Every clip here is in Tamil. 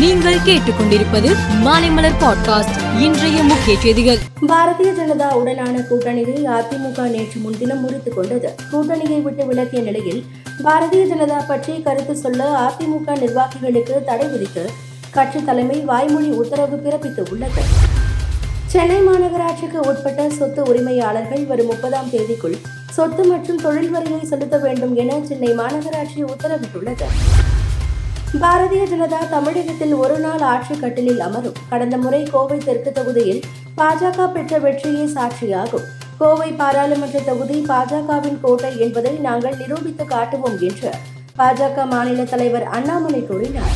நீங்கள் கேட்டுக்கொண்டிருப்பது மாலைமலர் பாட்காஸ்ட். இன்றைய முக்கிய செய்திகள். பாரதிய ஜனதா உடனான கூட்டணியை அதிமுக நேற்று முன்தினம் முறித்துக் கொண்டது. கூட்டணியை விட்டு விலகிய நிலையில் பாரதிய ஜனதா பற்றி கருத்து சொல்ல அதிமுக நிர்வாகிகளுக்கு தடை விதித்து கட்சி தலைமை வாய்மொழி உத்தரவு பிறப்பித்து உள்ளது. சென்னை மாநகராட்சிக்கு உட்பட்ட சொத்து உரிமையாளர்கள் வரும் முப்பதாம் தேதிக்குள் சொத்து மற்றும் தொழில் வரியை செலுத்த வேண்டும் என சென்னை மாநகராட்சி உத்தரவிட்டுள்ளது. பாரதிய ஜனதா தமிழகத்தில் ஒரு நாள் ஆட்சி கட்டிலில் அமரும். கடந்த முறை கோவை தெற்கு தொகுதியில் பாஜக பெற்ற வெற்றியே சாட்சியாகும். கோவை பாராளுமன்ற தொகுதி பாஜகவின் கோட்டை என்பதை நாங்கள் நிரூபித்து காட்டுவோம் என்று பாஜக மாநில தலைவர் அண்ணாமலை கூறினார்.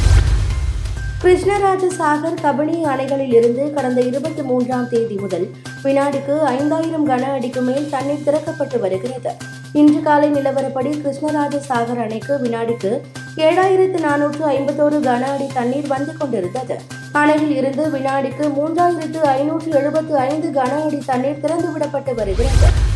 கிருஷ்ணராஜ சாகர் கபினி அணைகளில் இருந்து கடந்த இருபத்தி மூன்றாம் தேதி முதல் வினாடிக்கு ஐந்தாயிரம் கன அடிக்கு மேல் தண்ணீர் திறக்கப்பட்டு வருகிறது. இன்று காலை நிலவரப்படி கிருஷ்ணராஜ சாகர் அணைக்கு வினாடிக்கு ஏழாயிரத்து நானூற்று ஐம்பத்தோரு கன அடி தண்ணீர் வந்து கொண்டிருந்தது. அணையில் இருந்து வினாடிக்கு மூன்றாயிரத்து ஐநூற்று எழுபத்து ஐந்து கன அடி தண்ணீர் திறந்துவிடப்பட்டு வருகிறது.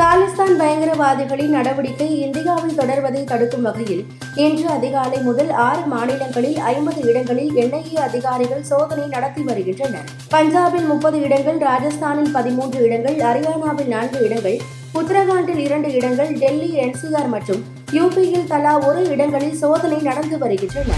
காலிஸ்தான் பயங்கரவாதிகளின் நடவடிக்கை இந்தியாவில் தொடர்வதை தடுக்கும் வகையில் இன்று அதிகாலை முதல் ஆறு மாநிலங்களில் ஐம்பது இடங்களில் என்ஐஏ அதிகாரிகள் சோதனை நடத்தி வருகின்றனர். பஞ்சாபில் முப்பது இடங்கள் ராஜஸ்தானில் பதிமூன்று இடங்கள் ஹரியானாவில் நான்கு இடங்கள் உத்தரகாண்டில் இரண்டு இடங்கள் டெல்லி என்சிஆர் மற்றும் யூபியில் தலா ஒரு இடங்களில் சோதனை நடந்து வருகின்றன.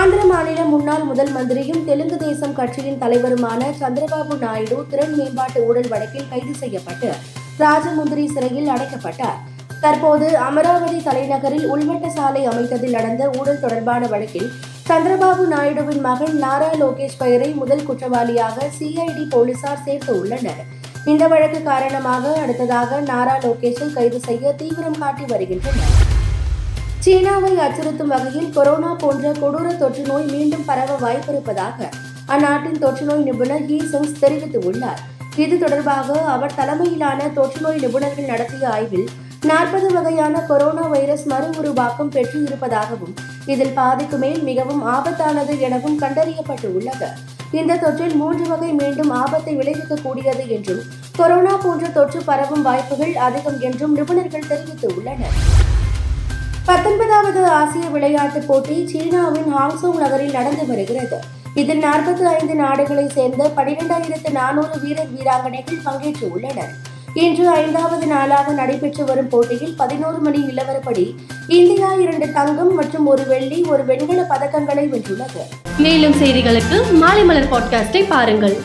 ஆந்திர மாநில முன்னாள் முதல் மந்திரியும் தெலுங்கு தேசம் கட்சியின் தலைவருமான சந்திரபாபு நாயுடு திறன் மேம்பாட்டு ஊழல் வழக்கில் கைது செய்யப்பட்டு ராஜமுந்திரி சிறையில் அடைக்கப்பட்டார். தற்போது அமராவதி தலைநகரில் உள்வட்ட சாலை அமைத்ததில் நடந்த ஊழல் தொடர்பான வழக்கில் சந்திரபாபு நாயுடுவின் மகன் நாரா லோகேஷ் பெயரை முதல் குற்றவாளியாக சிஐடி போலீசார் சேர்த்து உள்ளனர். இந்த வழக்கு காரணமாக அடுத்ததாக நாரா லோகேஷை கைது செய்ய தீவிரம் காட்டி வருகின்றனர். சீனாவை அச்சுறுத்தும் வகையில் கொரோனா போன்ற கொடூர தொற்று நோய் மீண்டும் பரவ வாய்ப்பிருப்பதாக அந்நாட்டின் தொற்றுநோய் நிபுணர் ஹீ செங்ஸ் தெரிவித்துள்ளார். இது தொடர்பாக அவர் தலைமையிலான தொற்றுநோய் நிபுணர்கள் நடத்திய ஆய்வில் நாற்பது வகையான கொரோனா வைரஸ் மறு உருவாக்கம் பெற்று இருப்பதாகவும் இதில் பாதிக்கு மேல் மிகவும் ஆபத்தானது எனவும் கண்டறியப்பட்டு உள்ளது. இந்த தொற்றில் மூன்று வகை மீண்டும் ஆபத்தை விளைவிக்கக்கூடியது என்றும் கொரோனா போன்ற தொற்று பரவும் வாய்ப்புகள் அதிகம் என்றும் நிபுணர்கள் தெரிவித்துள்ளனர். பத்தொன்பதாவது ஆசிய விளையாட்டுப் போட்டி சீனாவின் ஹாங்சோங் நகரில் நடந்து வருகிறது. இதில் நாற்பத்தி ஐந்து நாடுகளை சேர்ந்த பனிரெண்டாயிரத்து நானூறு வீரர் வீராங்கனைகள் பங்கேற்று உள்ளனர் இன்று ஐந்தாவது நாளாக நடைபெற்று வரும் போட்டியில் பதினோரு மணி நிலவரப்படி இந்தியா இரண்டு தங்கம் மற்றும் ஒரு வெள்ளி ஒரு வெண்கல பதக்கங்களை வென்றுள்ளது. மேலும் செய்திகளுக்கு மாலை மலர் பாட்காஸ்டை பாருங்கள்.